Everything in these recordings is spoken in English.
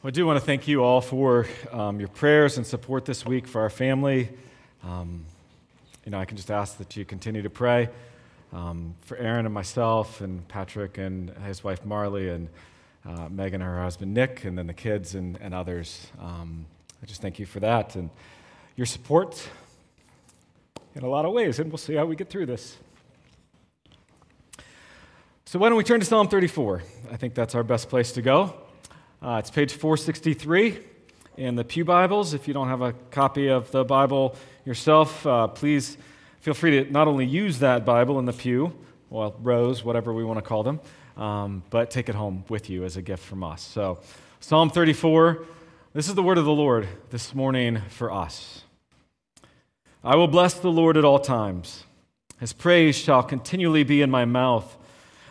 Well, I do want to thank you all for um, your prayers and support this week for our family. Um, you know, I can just ask that you continue to pray um, for Aaron and myself, and Patrick and his wife Marley, and uh, Megan and her husband Nick, and then the kids and, and others. Um, I just thank you for that and your support in a lot of ways, and we'll see how we get through this. So, why don't we turn to Psalm 34? I think that's our best place to go. Uh, it's page 463 in the Pew Bibles. If you don't have a copy of the Bible yourself, uh, please feel free to not only use that Bible in the pew, well, rows, whatever we want to call them, um, but take it home with you as a gift from us. So, Psalm 34, this is the word of the Lord this morning for us. I will bless the Lord at all times. His praise shall continually be in my mouth.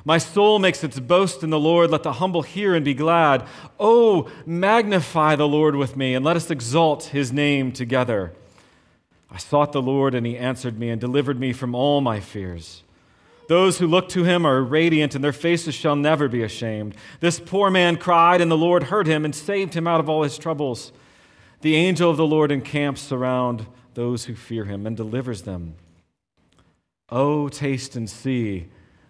My soul makes its boast in the Lord. Let the humble hear and be glad. Oh, magnify the Lord with me, and let us exalt his name together. I sought the Lord, and he answered me and delivered me from all my fears. Those who look to him are radiant, and their faces shall never be ashamed. This poor man cried, and the Lord heard him and saved him out of all his troubles. The angel of the Lord encamps around those who fear him and delivers them. Oh, taste and see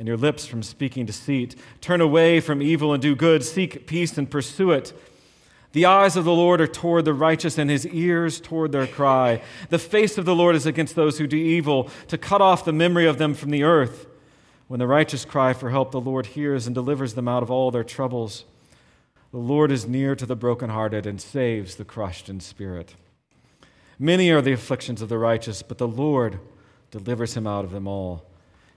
and your lips from speaking deceit. Turn away from evil and do good. Seek peace and pursue it. The eyes of the Lord are toward the righteous, and his ears toward their cry. The face of the Lord is against those who do evil, to cut off the memory of them from the earth. When the righteous cry for help, the Lord hears and delivers them out of all their troubles. The Lord is near to the brokenhearted and saves the crushed in spirit. Many are the afflictions of the righteous, but the Lord delivers him out of them all.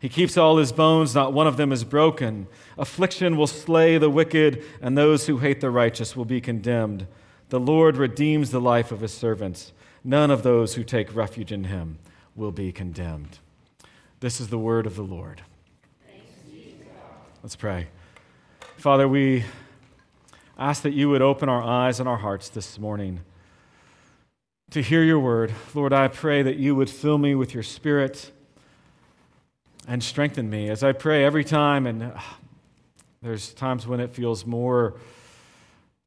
He keeps all his bones, not one of them is broken. Affliction will slay the wicked, and those who hate the righteous will be condemned. The Lord redeems the life of his servants. None of those who take refuge in him will be condemned. This is the word of the Lord. Let's pray. Father, we ask that you would open our eyes and our hearts this morning to hear your word. Lord, I pray that you would fill me with your spirit and strengthen me as I pray every time. And uh, there's times when it feels more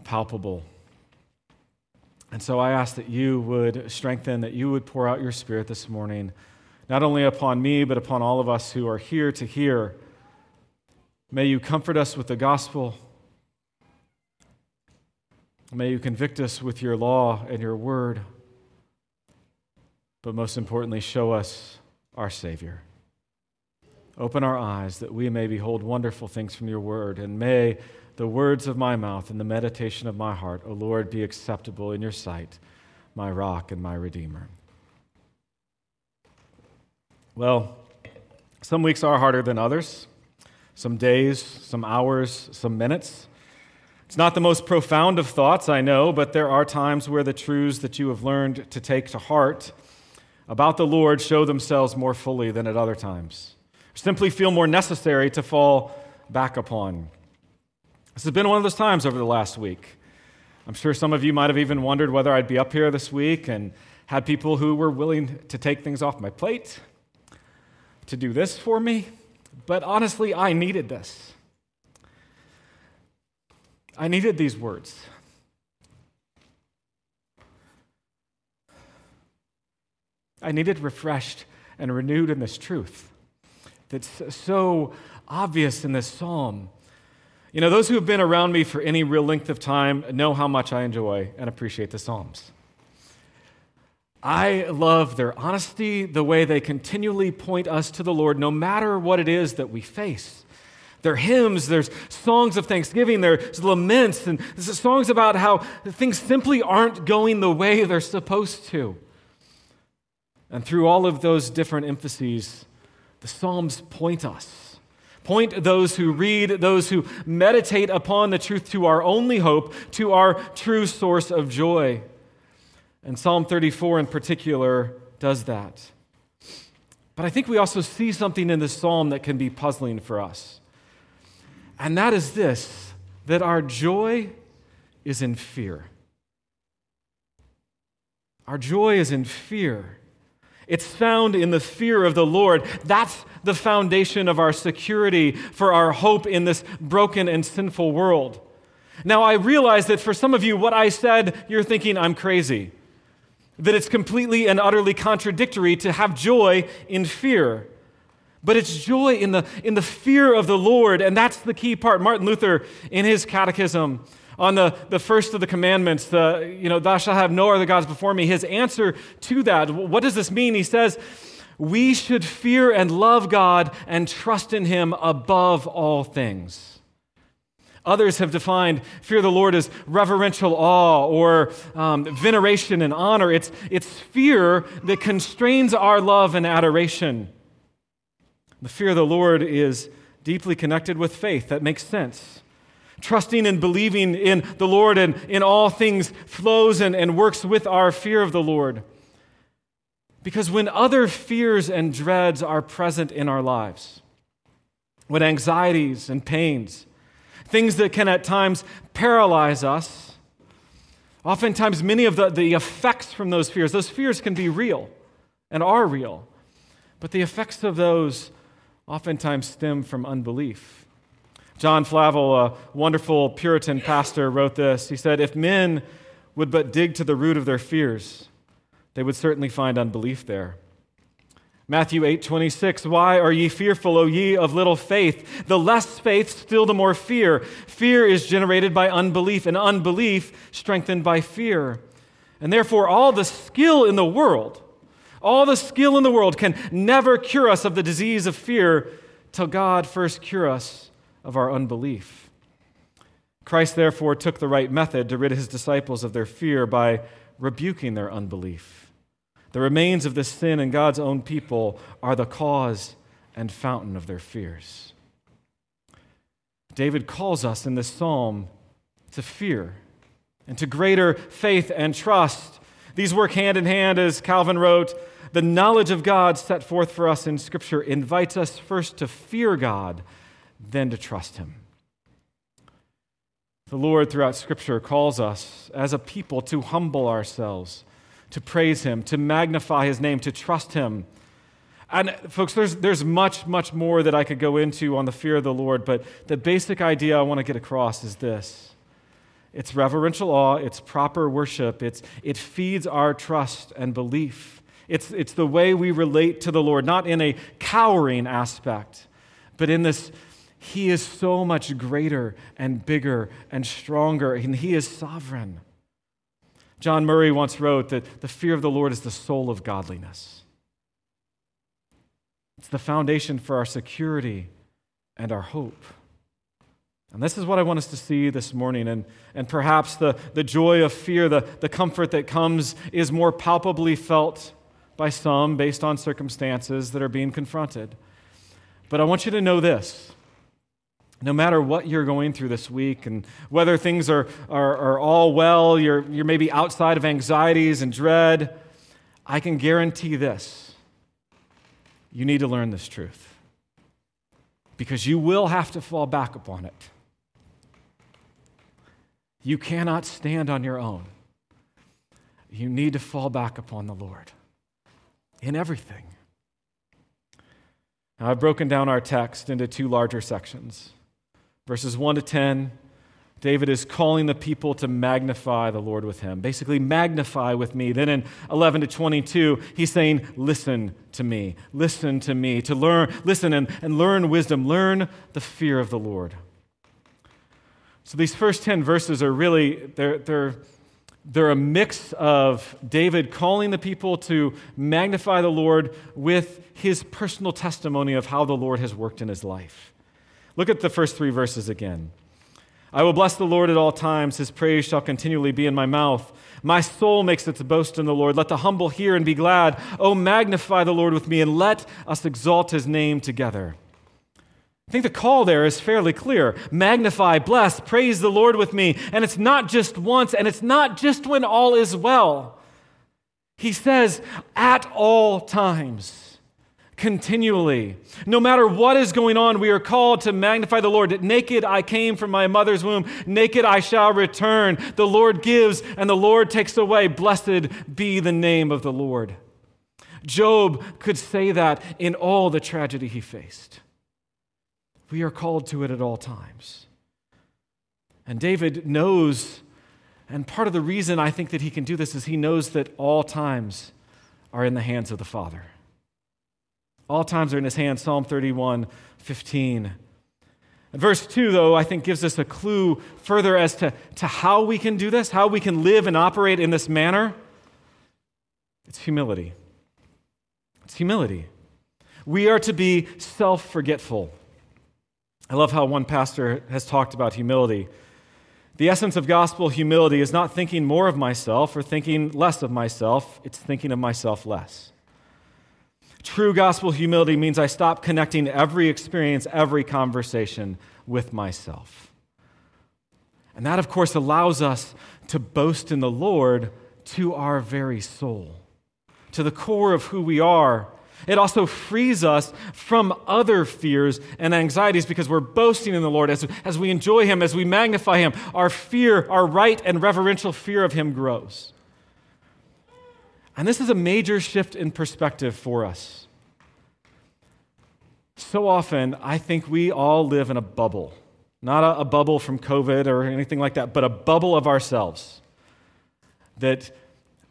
palpable. And so I ask that you would strengthen, that you would pour out your spirit this morning, not only upon me, but upon all of us who are here to hear. May you comfort us with the gospel. May you convict us with your law and your word. But most importantly, show us our Savior. Open our eyes that we may behold wonderful things from your word, and may the words of my mouth and the meditation of my heart, O Lord, be acceptable in your sight, my rock and my redeemer. Well, some weeks are harder than others, some days, some hours, some minutes. It's not the most profound of thoughts, I know, but there are times where the truths that you have learned to take to heart about the Lord show themselves more fully than at other times simply feel more necessary to fall back upon. This has been one of those times over the last week. I'm sure some of you might have even wondered whether I'd be up here this week and had people who were willing to take things off my plate, to do this for me. But honestly, I needed this. I needed these words. I needed refreshed and renewed in this truth that's so obvious in this psalm. You know, those who have been around me for any real length of time know how much I enjoy and appreciate the Psalms. I love their honesty, the way they continually point us to the Lord, no matter what it is that we face. Their hymns, there's songs of thanksgiving, there's laments, and there's songs about how things simply aren't going the way they're supposed to. And through all of those different emphases, the Psalms point us, point those who read, those who meditate upon the truth to our only hope, to our true source of joy. And Psalm 34 in particular does that. But I think we also see something in this psalm that can be puzzling for us. And that is this that our joy is in fear. Our joy is in fear. It's found in the fear of the Lord. That's the foundation of our security for our hope in this broken and sinful world. Now, I realize that for some of you, what I said, you're thinking I'm crazy. That it's completely and utterly contradictory to have joy in fear. But it's joy in the, in the fear of the Lord, and that's the key part. Martin Luther, in his catechism, on the, the first of the commandments, the, you know, thou shalt have no other gods before me, his answer to that, what does this mean? He says, we should fear and love God and trust in him above all things. Others have defined fear of the Lord as reverential awe or um, veneration and honor. It's, it's fear that constrains our love and adoration. The fear of the Lord is deeply connected with faith. That makes sense. Trusting and believing in the Lord and in all things flows and, and works with our fear of the Lord. Because when other fears and dreads are present in our lives, when anxieties and pains, things that can at times paralyze us. Oftentimes, many of the, the effects from those fears, those fears can be real and are real, but the effects of those oftentimes stem from unbelief. John Flavel, a wonderful Puritan pastor, wrote this. He said, If men would but dig to the root of their fears, they would certainly find unbelief there. Matthew 8, 26. Why are ye fearful, O ye of little faith? The less faith, still the more fear. Fear is generated by unbelief, and unbelief strengthened by fear. And therefore, all the skill in the world, all the skill in the world can never cure us of the disease of fear till God first cure us of our unbelief. Christ, therefore, took the right method to rid his disciples of their fear by rebuking their unbelief. The remains of this sin in God's own people are the cause and fountain of their fears. David calls us in this psalm to fear and to greater faith and trust. These work hand in hand, as Calvin wrote. The knowledge of God set forth for us in Scripture invites us first to fear God, then to trust Him. The Lord, throughout Scripture, calls us as a people to humble ourselves to praise Him, to magnify His name, to trust Him. And folks, there's, there's much, much more that I could go into on the fear of the Lord, but the basic idea I want to get across is this it's reverential awe, it's proper worship, it's, it feeds our trust and belief. It's, it's the way we relate to the Lord, not in a cowering aspect, but in this He is so much greater and bigger and stronger, and He is sovereign. John Murray once wrote that the fear of the Lord is the soul of godliness. It's the foundation for our security and our hope. And this is what I want us to see this morning. And, and perhaps the, the joy of fear, the, the comfort that comes, is more palpably felt by some based on circumstances that are being confronted. But I want you to know this no matter what you're going through this week and whether things are, are, are, all well, you're, you're maybe outside of anxieties and dread, I can guarantee this. You need to learn this truth because you will have to fall back upon it. You cannot stand on your own. You need to fall back upon the Lord in everything. Now, I've broken down our text into two larger sections. Verses 1 to 10, David is calling the people to magnify the Lord with him. Basically, magnify with me. Then in 11 to 22, he's saying, Listen to me. Listen to me. To learn, listen and, and learn wisdom. Learn the fear of the Lord. So these first 10 verses are really, they're, they're, they're a mix of David calling the people to magnify the Lord with his personal testimony of how the Lord has worked in his life. Look at the first three verses again. I will bless the Lord at all times. His praise shall continually be in my mouth. My soul makes its boast in the Lord. Let the humble hear and be glad. Oh, magnify the Lord with me, and let us exalt his name together. I think the call there is fairly clear. Magnify, bless, praise the Lord with me. And it's not just once, and it's not just when all is well. He says, at all times, continually. No matter what is going on, we are called to magnify the Lord. Naked I came from my mother's womb, naked I shall return. The Lord gives and the Lord takes away. Blessed be the name of the Lord. Job could say that in all the tragedy he faced. We are called to it at all times. And David knows, and part of the reason I think that he can do this is he knows that all times are in the hands of the Father. All times are in his hands, Psalm 31 15. And verse 2, though, I think gives us a clue further as to, to how we can do this, how we can live and operate in this manner. It's humility. It's humility. We are to be self forgetful. I love how one pastor has talked about humility. The essence of gospel humility is not thinking more of myself or thinking less of myself, it's thinking of myself less. True gospel humility means I stop connecting every experience, every conversation with myself. And that, of course, allows us to boast in the Lord to our very soul, to the core of who we are it also frees us from other fears and anxieties because we're boasting in the Lord. As, as we enjoy Him, as we magnify Him, our fear, our right and reverential fear of Him grows. And this is a major shift in perspective for us. So often, I think we all live in a bubble. Not a, a bubble from COVID or anything like that, but a bubble of ourselves. That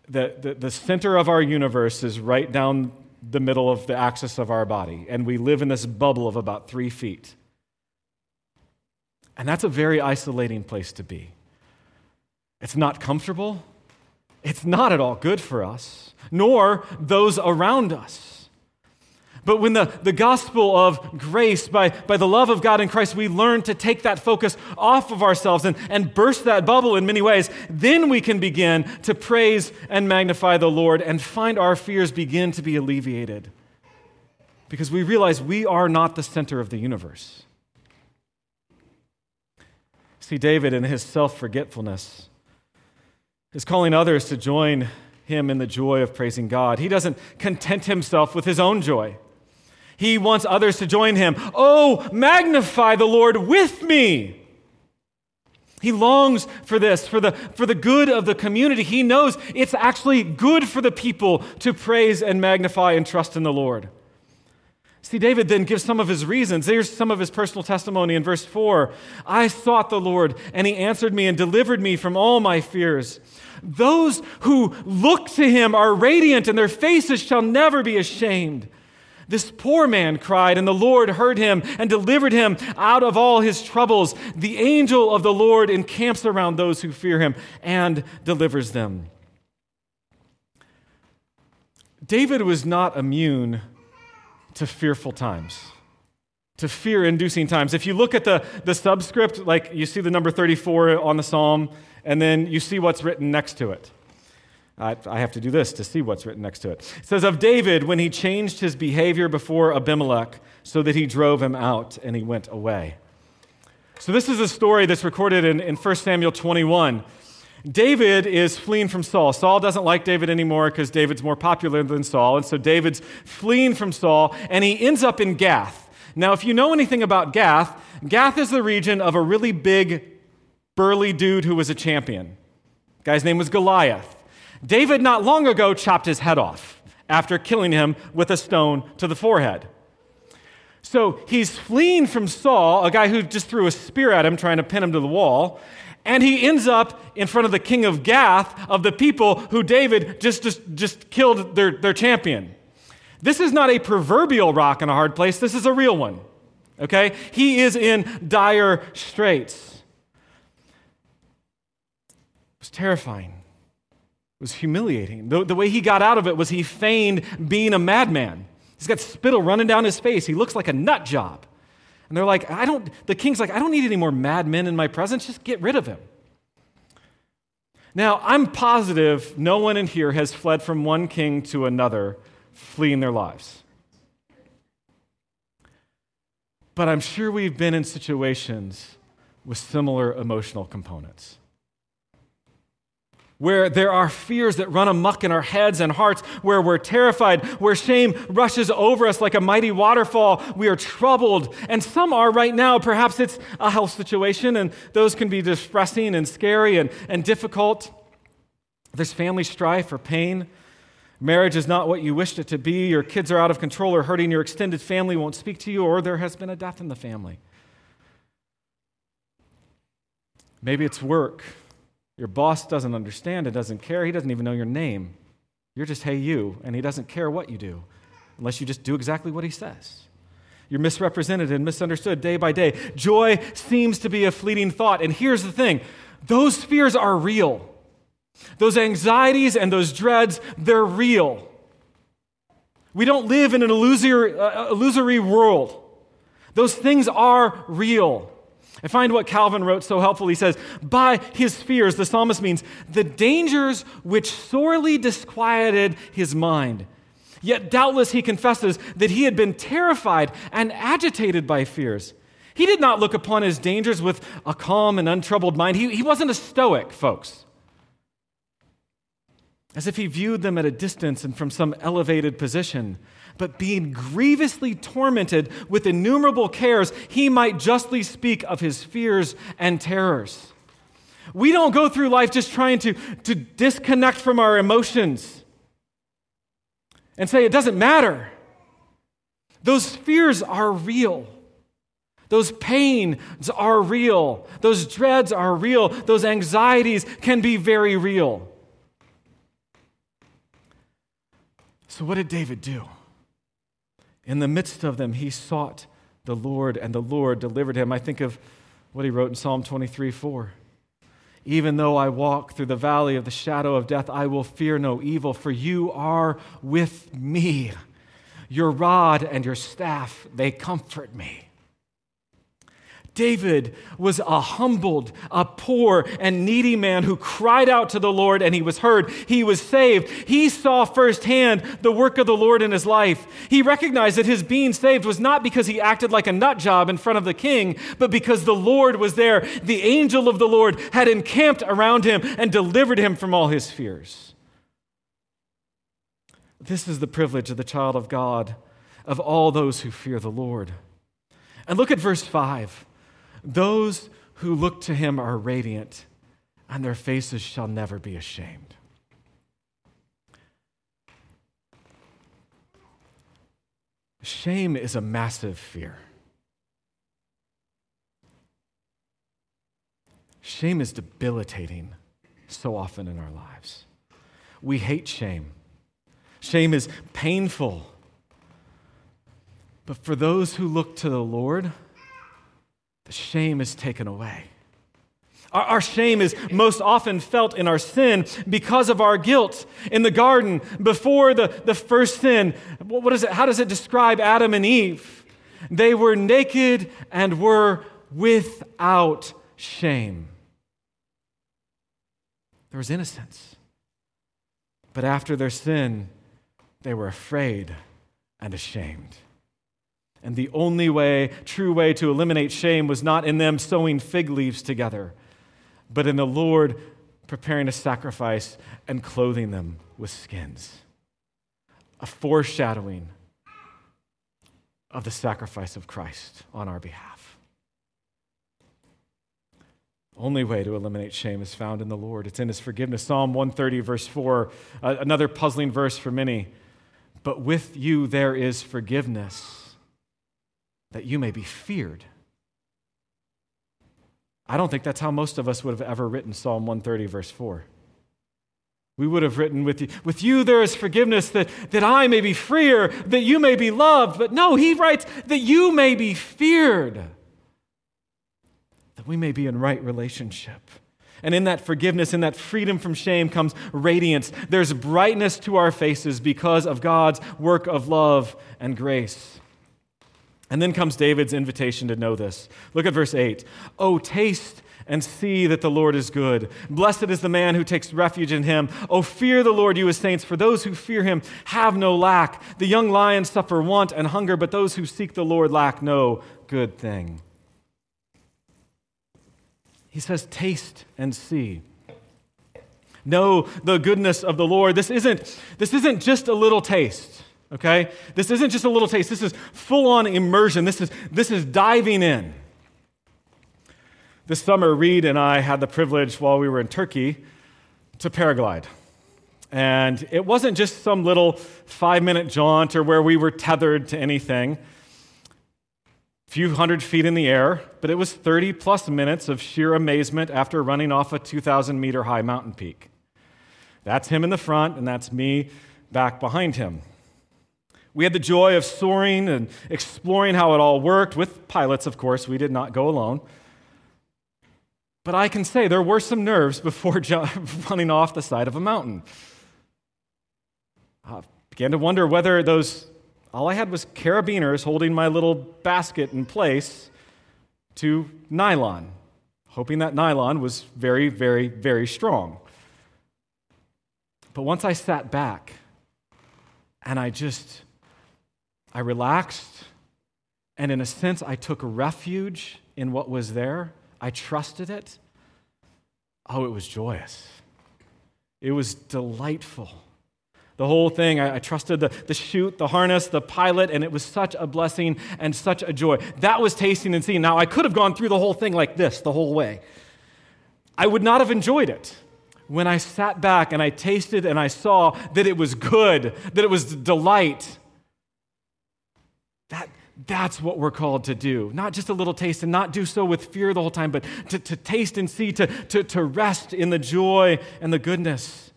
the, the, the center of our universe is right down the middle of the axis of our body, and we live in this bubble of about three feet. And that's a very isolating place to be. It's not comfortable, it's not at all good for us, nor those around us. But when the, the gospel of grace, by, by the love of God in Christ, we learn to take that focus off of ourselves and, and burst that bubble in many ways, then we can begin to praise and magnify the Lord and find our fears begin to be alleviated. Because we realize we are not the center of the universe. See, David, in his self forgetfulness, is calling others to join him in the joy of praising God. He doesn't content himself with his own joy. He wants others to join him. Oh, magnify the Lord with me. He longs for this, for the, for the good of the community. He knows it's actually good for the people to praise and magnify and trust in the Lord. See, David then gives some of his reasons. There's some of his personal testimony in verse 4. I sought the Lord, and he answered me and delivered me from all my fears. Those who look to him are radiant, and their faces shall never be ashamed. This poor man cried, and the Lord heard him and delivered him out of all his troubles. The angel of the Lord encamps around those who fear him and delivers them. David was not immune to fearful times, to fear inducing times. If you look at the, the subscript, like you see the number 34 on the psalm, and then you see what's written next to it. I, I have to do this to see what's written next to it. It says, Of David, when he changed his behavior before Abimelech, so that he drove him out and he went away. So, this is a story that's recorded in, in 1 Samuel 21. David is fleeing from Saul. Saul doesn't like David anymore because David's more popular than Saul. And so David's fleeing from Saul and he ends up in Gath. Now, if you know anything about Gath, Gath is the region of a really big, burly dude who was a champion. The guy's name was Goliath. David, not long ago, chopped his head off after killing him with a stone to the forehead. So he's fleeing from Saul, a guy who just threw a spear at him, trying to pin him to the wall. And he ends up in front of the king of Gath, of the people who David just, just, just killed their, their champion. This is not a proverbial rock in a hard place, this is a real one. Okay? He is in dire straits. It was terrifying It was humiliating. The, the way he got out of it was he feigned being a madman. He's got spittle running down his face. He looks like a nut job. And they're like, I don't, the king's like, I don't need any more madmen in my presence. Just get rid of him. Now, I'm positive no one in here has fled from one king to another, fleeing their lives. But I'm sure we've been in situations with similar emotional components. Where there are fears that run amuck in our heads and hearts, where we're terrified, where shame rushes over us like a mighty waterfall. We are troubled, and some are right now. Perhaps it's a health situation, and those can be distressing and scary and, and difficult. There's family strife or pain. Marriage is not what you wished it to be. Your kids are out of control or hurting. Your extended family won't speak to you, or there has been a death in the family. Maybe it's work. Your boss doesn't understand and doesn't care. He doesn't even know your name. You're just, hey, you, and he doesn't care what you do unless you just do exactly what he says. You're misrepresented and misunderstood day by day. Joy seems to be a fleeting thought. And here's the thing those fears are real. Those anxieties and those dreads, they're real. We don't live in an illusory, uh, illusory world. Those things are real. I find what Calvin wrote so helpful. He says, By his fears, the psalmist means the dangers which sorely disquieted his mind. Yet doubtless he confesses that he had been terrified and agitated by fears. He did not look upon his dangers with a calm and untroubled mind. He, he wasn't a stoic, folks. As if he viewed them at a distance and from some elevated position but being grievously tormented with innumerable cares, he might justly speak of his fears and terrors. We don't go through life just trying to, to disconnect from our emotions and say it doesn't matter. Those fears are real. Those pains are real. Those dreads are real. Those anxieties can be very real. So, what did David do? In the midst of them, he sought the Lord, and the Lord delivered him. I think of what he wrote in Psalm 23 4. Even though I walk through the valley of the shadow of death, I will fear no evil, for you are with me. Your rod and your staff, they comfort me. David was a humbled, a poor, and needy man who cried out to the Lord and he was heard. He was saved. He saw firsthand the work of the Lord in his life. He recognized that his being saved was not because he acted like a nut job in front of the king, but because the Lord was there. The angel of the Lord had encamped around him and delivered him from all his fears. This is the privilege of the child of God, of all those who fear the Lord. And look at verse 5. Those who look to him are radiant, and their faces shall never be ashamed. Shame is a massive fear. Shame is debilitating so often in our lives. We hate shame. Shame is painful. But for those who look to the Lord, the shame is taken away. Our, shame is most often felt in our sin because of our guilt. In the garden, before the, the first sin, what is it? How does it describe Adam and Eve? They were naked and were without shame. There was innocence. But after their sin, they were afraid and ashamed. And the only way, true way to eliminate shame was not in them sewing fig leaves together, but in the Lord preparing a sacrifice and clothing them with skins. A foreshadowing of the sacrifice of Christ on our behalf. Only way to eliminate shame is found in the Lord. It's in his forgiveness. Psalm 130, verse 4, uh, another puzzling verse for many. But with you there is forgiveness that you may be feared. I don't think that's how most of us would have ever written Psalm 130, verse 4. We would have written, with you, with you there is forgiveness, that, that I may be freer, that you may be loved. But no, he writes that you may be feared, that we may be in right relationship. And in that forgiveness, in that freedom from shame comes radiance. There's brightness to our faces because of God's work of love and grace. And then comes David's invitation to know this. Look at verse 8. Oh, taste and see that the Lord is good. Blessed is the man who takes refuge in him. Oh, fear the Lord, you his saints, for those who fear him have no lack. The young lions suffer want and hunger, but those who seek the Lord lack no good thing. He says, Taste and see. know the goodness of the Lord. This isn't, this isn't just a little taste, okay? This isn't just a little taste. This is full on immersion. This is, this is diving in. This summer, Reed and I had the privilege while we were in Turkey to paraglide. And it wasn't just some little five minute jaunt or where we were tethered to anything, a few hundred feet in the air, but it was 30 plus minutes of sheer amazement after running off a 2,000 meter high mountain peak. That's him in the front, and that's me back behind him. We had the joy of soaring and exploring how it all worked with pilots, of course. We did not go alone. But I can say there were some nerves before running off the side of a mountain. I began to wonder whether those, all I had was carabiners holding my little basket in place to nylon, hoping that nylon was very, very, very strong. But once I sat back and I just, I relaxed, and in a sense, I took refuge in what was there, I trusted it. Oh, it was joyous. It was delightful. The whole thing, I, I, trusted the, the chute, the harness, the pilot, and it was such a blessing and such a joy. That was tasting and seeing. Now, I could have gone through the whole thing like this the whole way. I would not have enjoyed it when I sat back and I tasted and I saw that it was good, that it was delight, that, that's what we're called to do. Not just a little taste and not do so with fear the whole time, but to, to taste and see, to, to, to rest in the joy and the goodness.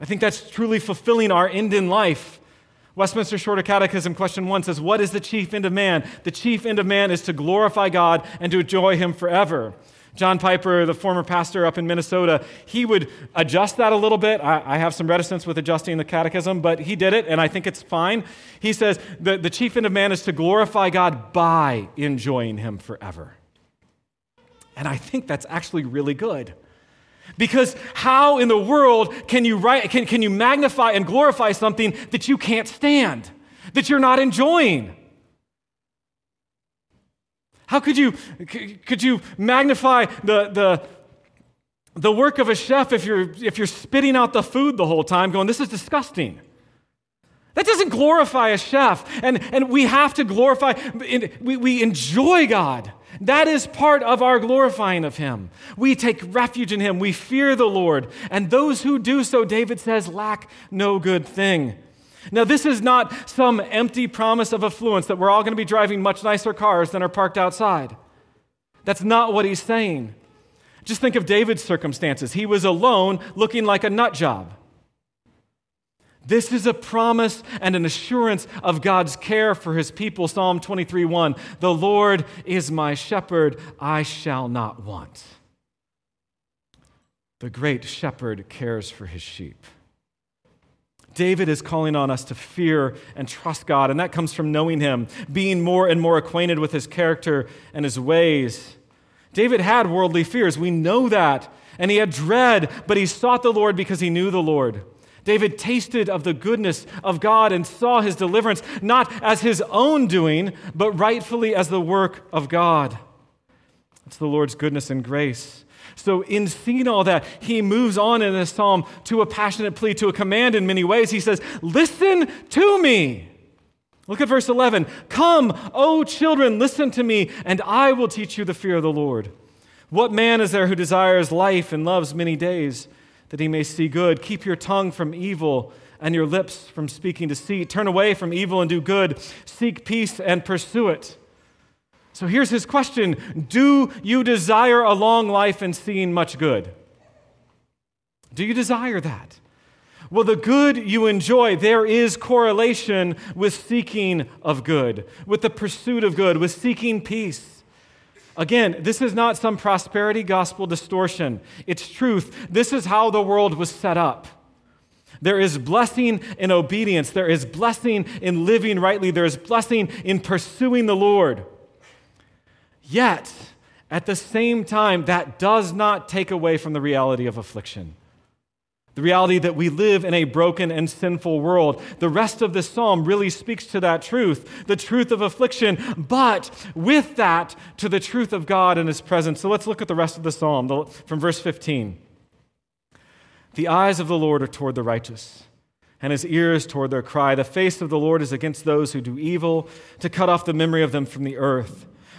I think that's truly fulfilling our end in life. Westminster Shorter Catechism, question one says, What is the chief end of man? The chief end of man is to glorify God and to enjoy Him forever. John Piper, the former pastor up in Minnesota, he would adjust that a little bit. I, I, have some reticence with adjusting the catechism, but he did it, and I think it's fine. He says the, the chief end of man is to glorify God by enjoying Him forever. And I think that's actually really good. Because how in the world can you, write, can, can you magnify and glorify something that you can't stand, that you're not enjoying? How could you, could you magnify the, the, the work of a chef if you're, if you're spitting out the food the whole time, going, This is disgusting? That doesn't glorify a chef. And, and we have to glorify, we, we enjoy God. That is part of our glorifying of Him. We take refuge in Him. We fear the Lord. And those who do so, David says, lack no good thing. Now, this is not some empty promise of affluence that we're all going to be driving much nicer cars than are parked outside. That's not what he's saying. Just think of David's circumstances. He was alone, looking like a nut job. This is a promise and an assurance of God's care for his people. Psalm 23 1 The Lord is my shepherd, I shall not want. The great shepherd cares for his sheep. David is calling on us to fear and trust God, and that comes from knowing Him, being more and more acquainted with His character and His ways. David had worldly fears. We know that. And he had dread, but he sought the Lord because he knew the Lord. David tasted of the goodness of God and saw his deliverance not as his own doing, but rightfully as the work of God. It's the Lord's goodness and grace. So, in seeing all that, he moves on in this psalm to a passionate plea, to a command in many ways. He says, Listen to me. Look at verse 11. Come, O children, listen to me, and I will teach you the fear of the Lord. What man is there who desires life and loves many days that he may see good? Keep your tongue from evil and your lips from speaking deceit. Turn away from evil and do good. Seek peace and pursue it. So here's his question Do you desire a long life and seeing much good? Do you desire that? Well, the good you enjoy, there is correlation with seeking of good, with the pursuit of good, with seeking peace. Again, this is not some prosperity gospel distortion. It's truth. This is how the world was set up. There is blessing in obedience. There is blessing in living rightly. There is blessing in pursuing the Lord. Yet, at the same time, that does not take away from the reality of affliction. The reality that we live in a broken and sinful world. The rest of this psalm really speaks to that truth, the truth of affliction, but with that, to the truth of God and His presence. So let's look at the rest of the psalm from verse 15. The eyes of the Lord are toward the righteous, and his ears toward their cry. The face of the Lord is against those who do evil, to cut off the memory of them from the earth.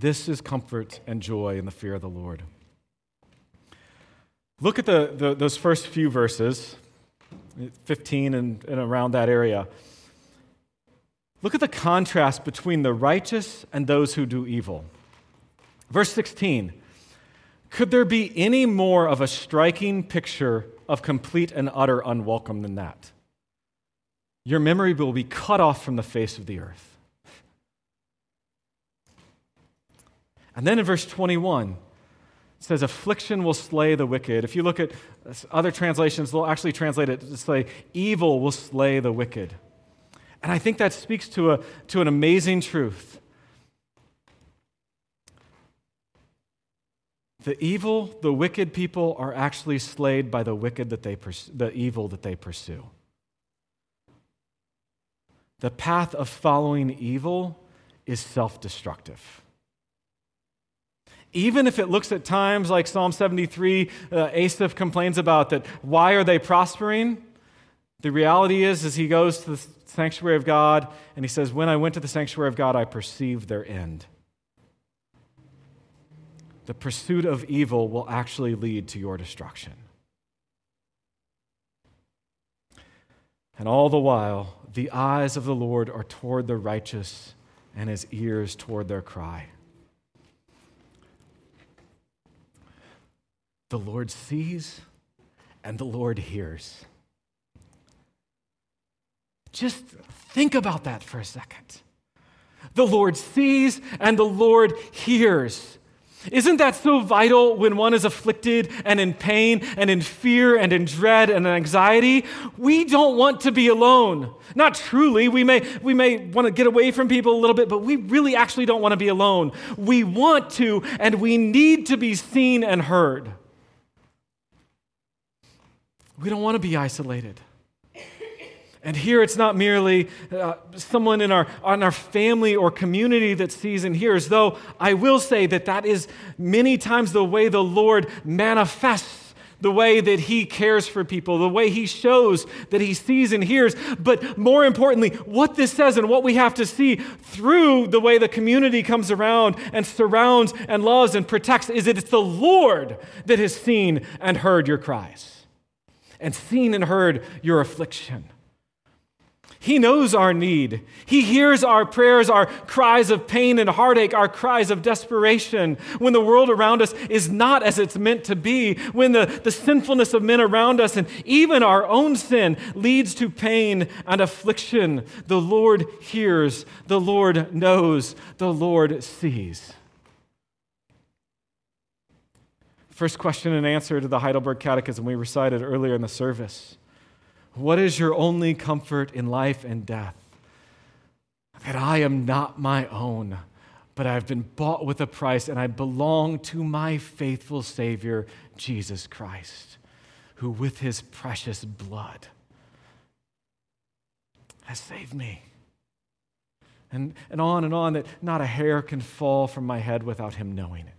This is comfort and joy in the fear of the Lord. Look at the, the those first few verses, 15 and, and around that area. Look at the contrast between the righteous and those who do evil. Verse 16 Could there be any more of a striking picture of complete and utter unwelcome than that? Your memory will be cut off from the face of the earth. And then in verse 21, it says, Affliction will slay the wicked. If you look at other translations, they'll actually translate it to say, Evil will slay the wicked. And I think that speaks to, a, to an amazing truth. The evil, the wicked people are actually slayed by the wicked that they pers- the evil that they pursue. The path of following evil is self destructive. Even if it looks at times like Psalm 73, uh, Asaph complains about that, why are they prospering? The reality is, as he goes to the sanctuary of God and he says, When I went to the sanctuary of God, I perceived their end. The pursuit of evil will actually lead to your destruction. And all the while, the eyes of the Lord are toward the righteous and his ears toward their cry. The Lord sees and the Lord hears. Just think about that for a second. The Lord sees and the Lord hears. Isn't that so vital when one is afflicted and in pain and in fear and in dread and in anxiety? We don't want to be alone. Not truly. We may, we may want to get away from people a little bit, but we really actually don't want to be alone. We want to and we need to be seen and heard. We don't want to be isolated. And here it's not merely uh, someone in our, in our family or community that sees and hears, though I will say that that is many times the way the Lord manifests the way that He cares for people, the way He shows that He sees and hears. But more importantly, what this says and what we have to see through the way the community comes around and surrounds and loves and protects is that it's the Lord that has seen and heard your cries and seen and heard your affliction. He knows our need. He hears our prayers, our cries of pain and heartache, our cries of desperation. When the world around us is not as it's meant to be, when the, the sinfulness of men around us and even our own sin leads to pain and affliction, the Lord hears, the Lord knows, the Lord sees. First question and answer to the Heidelberg Catechism we recited earlier in the service. What is your only comfort in life and death? That I am not my own, but I've been bought with a price and I belong to my faithful Savior, Jesus Christ, who with his precious blood has saved me. And, and on and on, that not a hair can fall from my head without him knowing it.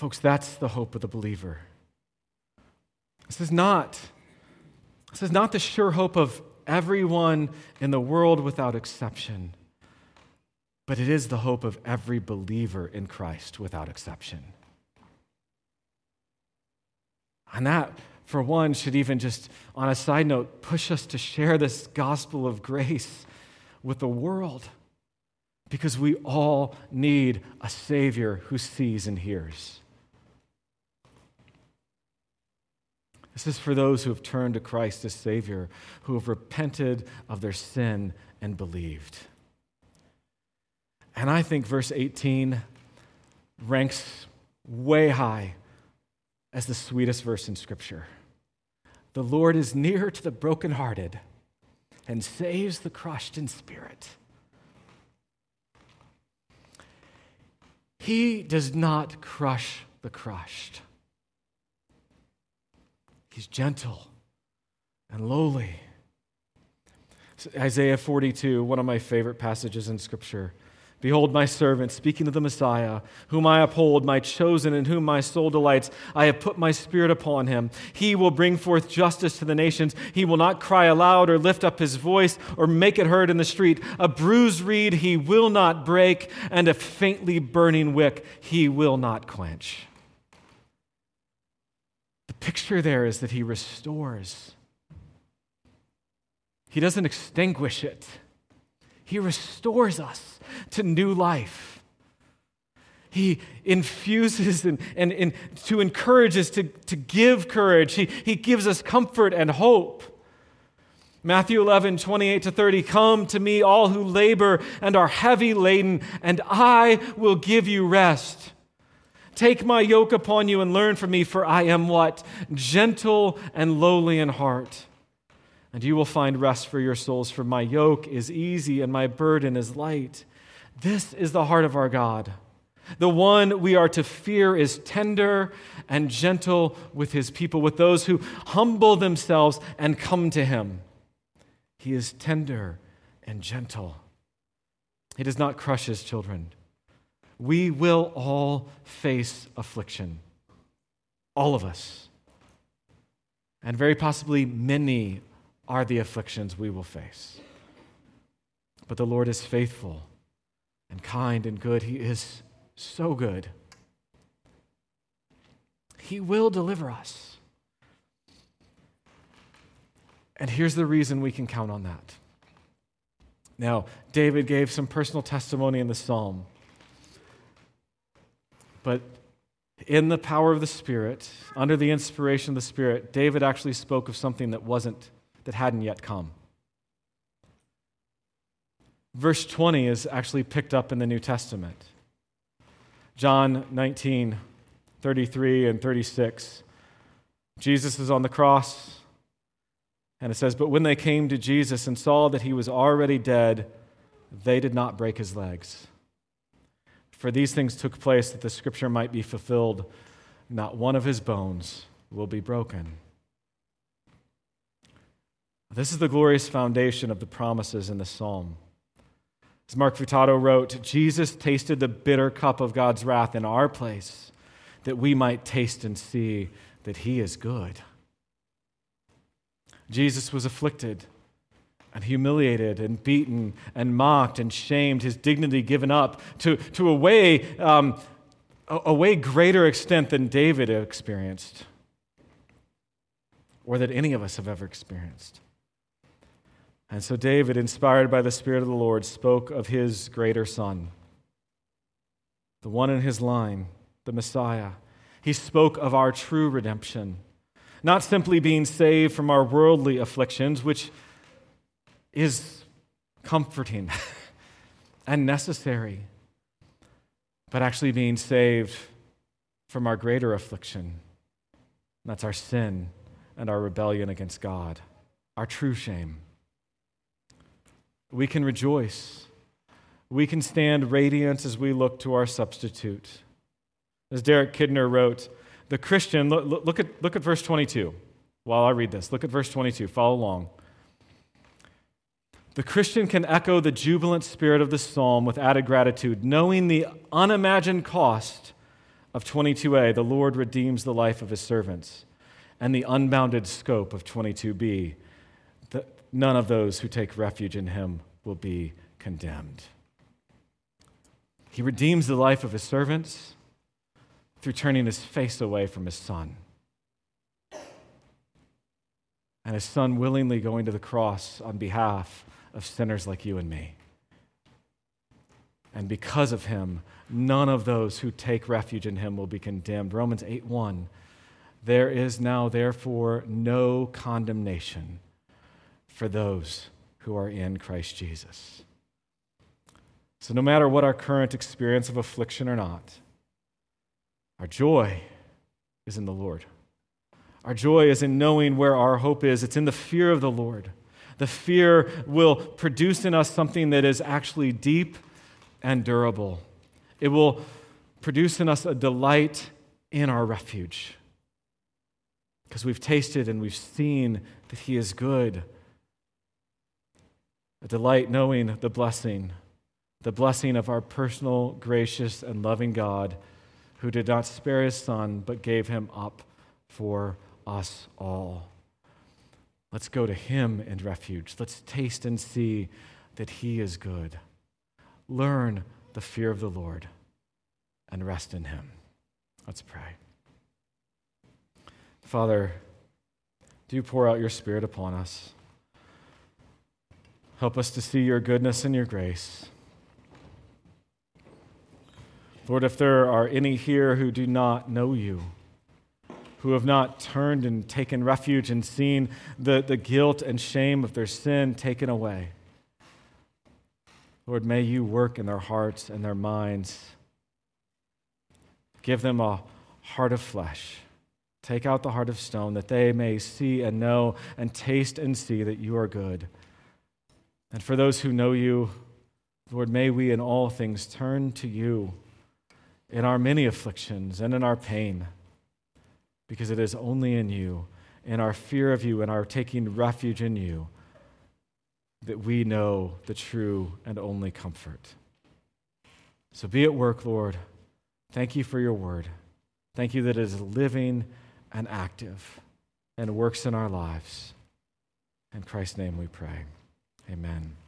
Folks, that's the hope of the believer. This is not, this is not the sure hope of everyone in the world without exception, but it is the hope of every believer in Christ without exception. And that, for one, should even just, on a side note, push us to share this gospel of grace with the world because we all need a Savior who sees and hears. This is for those who have turned to Christ as Savior, who have repented of their sin and believed. And I think verse 18 ranks way high as the sweetest verse in Scripture. The Lord is near to the brokenhearted and saves the crushed in spirit. He does not crush the crushed. He's gentle and lowly. Isaiah 42, one of my favorite passages in Scripture. Behold, my servant, speaking of the Messiah, whom I uphold, my chosen, in whom my soul delights. I have put my spirit upon him. He will bring forth justice to the nations. He will not cry aloud or lift up his voice or make it heard in the street. A bruised reed he will not break, and a faintly burning wick he will not quench. Picture there is that he restores, he doesn't extinguish it, he restores us to new life. He infuses and, and, and to encourage us to, to give courage. He, he gives us comfort and hope. Matthew 11, 28 to 30. Come to me, all who labor and are heavy laden, and I will give you rest. Take my yoke upon you and learn from me, for I am what? Gentle and lowly in heart. And you will find rest for your souls, for my yoke is easy and my burden is light. This is the heart of our God. The one we are to fear is tender and gentle with his people, with those who humble themselves and come to him. He is tender and gentle. He does not crush his children. We will all face affliction, all of us. And very possibly many are the afflictions we will face. But the Lord is faithful and kind and good. He is so good. He will deliver us. And here's the reason we can count on that. Now, David gave some personal testimony in the psalm. But in the power of the Spirit, under the inspiration of the Spirit, David actually spoke of something that wasn't, that hadn't yet come. Verse 20 is actually picked up in the New Testament. John 19, 33 and 36. Jesus is on the cross, and it says, But when they came to Jesus and saw that he was already dead, they did not break his legs. For these things took place that the scripture might be fulfilled not one of his bones will be broken. This is the glorious foundation of the promises in the psalm. As Mark Futato wrote, Jesus tasted the bitter cup of God's wrath in our place that we might taste and see that he is good. Jesus was afflicted and humiliated and beaten and mocked and shamed, his dignity given up to, to a, way, um, a, a way greater extent than David experienced or that any of us have ever experienced. And so David, inspired by the Spirit of the Lord, spoke of his greater son, the one in his line, the Messiah. He spoke of our true redemption, not simply being saved from our worldly afflictions, which is comforting and necessary, but actually being saved from our greater affliction. That's our sin and our rebellion against God, our true shame we can rejoice. We can stand radiant as we look to our substitute. As Derek Kidner wrote, the Christian, look, look, at, look at verse 22 while I read this. Look at verse 22. Follow along. The Christian can echo the jubilant spirit of the psalm with added gratitude, knowing the unimagined cost of 22a. The Lord redeems the life of his servants, and the unbounded scope of 22b that none of those who take refuge in him will be condemned. He redeems the life of his servants through turning his face away from his son. And his son willingly going to the cross on behalf of sinners like you and me. And because of him, none of those who take refuge in him will be condemned. Romans 8 1. There is now, therefore, no condemnation for those who are in Christ Jesus. So, no matter what our current experience of affliction or not, our joy is in the Lord. Our joy is in knowing where our hope is. It's in the fear of the Lord. The fear will produce in us something that is actually deep and durable. It will produce in us a delight in our refuge because we've tasted and we've seen that He is good. A delight knowing the blessing, the blessing of our personal, gracious, and loving God who did not spare His Son but gave Him up for us all. Let's go to Him in refuge. Let's taste and see that He is good. Learn the fear of the Lord and rest in Him. Let's pray. Father, do pour out your Spirit upon us. Help us to see your goodness and your grace. Lord, if there are any here who do not know you, who have not turned and taken refuge and seen the, the guilt and shame of their sin taken away, Lord, may you work in their hearts and their minds. Give them a heart of flesh. Take out the heart of stone that they may see and know and taste and see that you are good. And for those who know you, Lord, may we in all things turn to you in our many afflictions and in our pain, because it is only in you, in our fear of you, and our taking refuge in you, that we know the true and only comfort. So be at work, Lord. Thank you for your word. Thank you that it is living and active and works in our lives. In Christ's name we pray. Amen.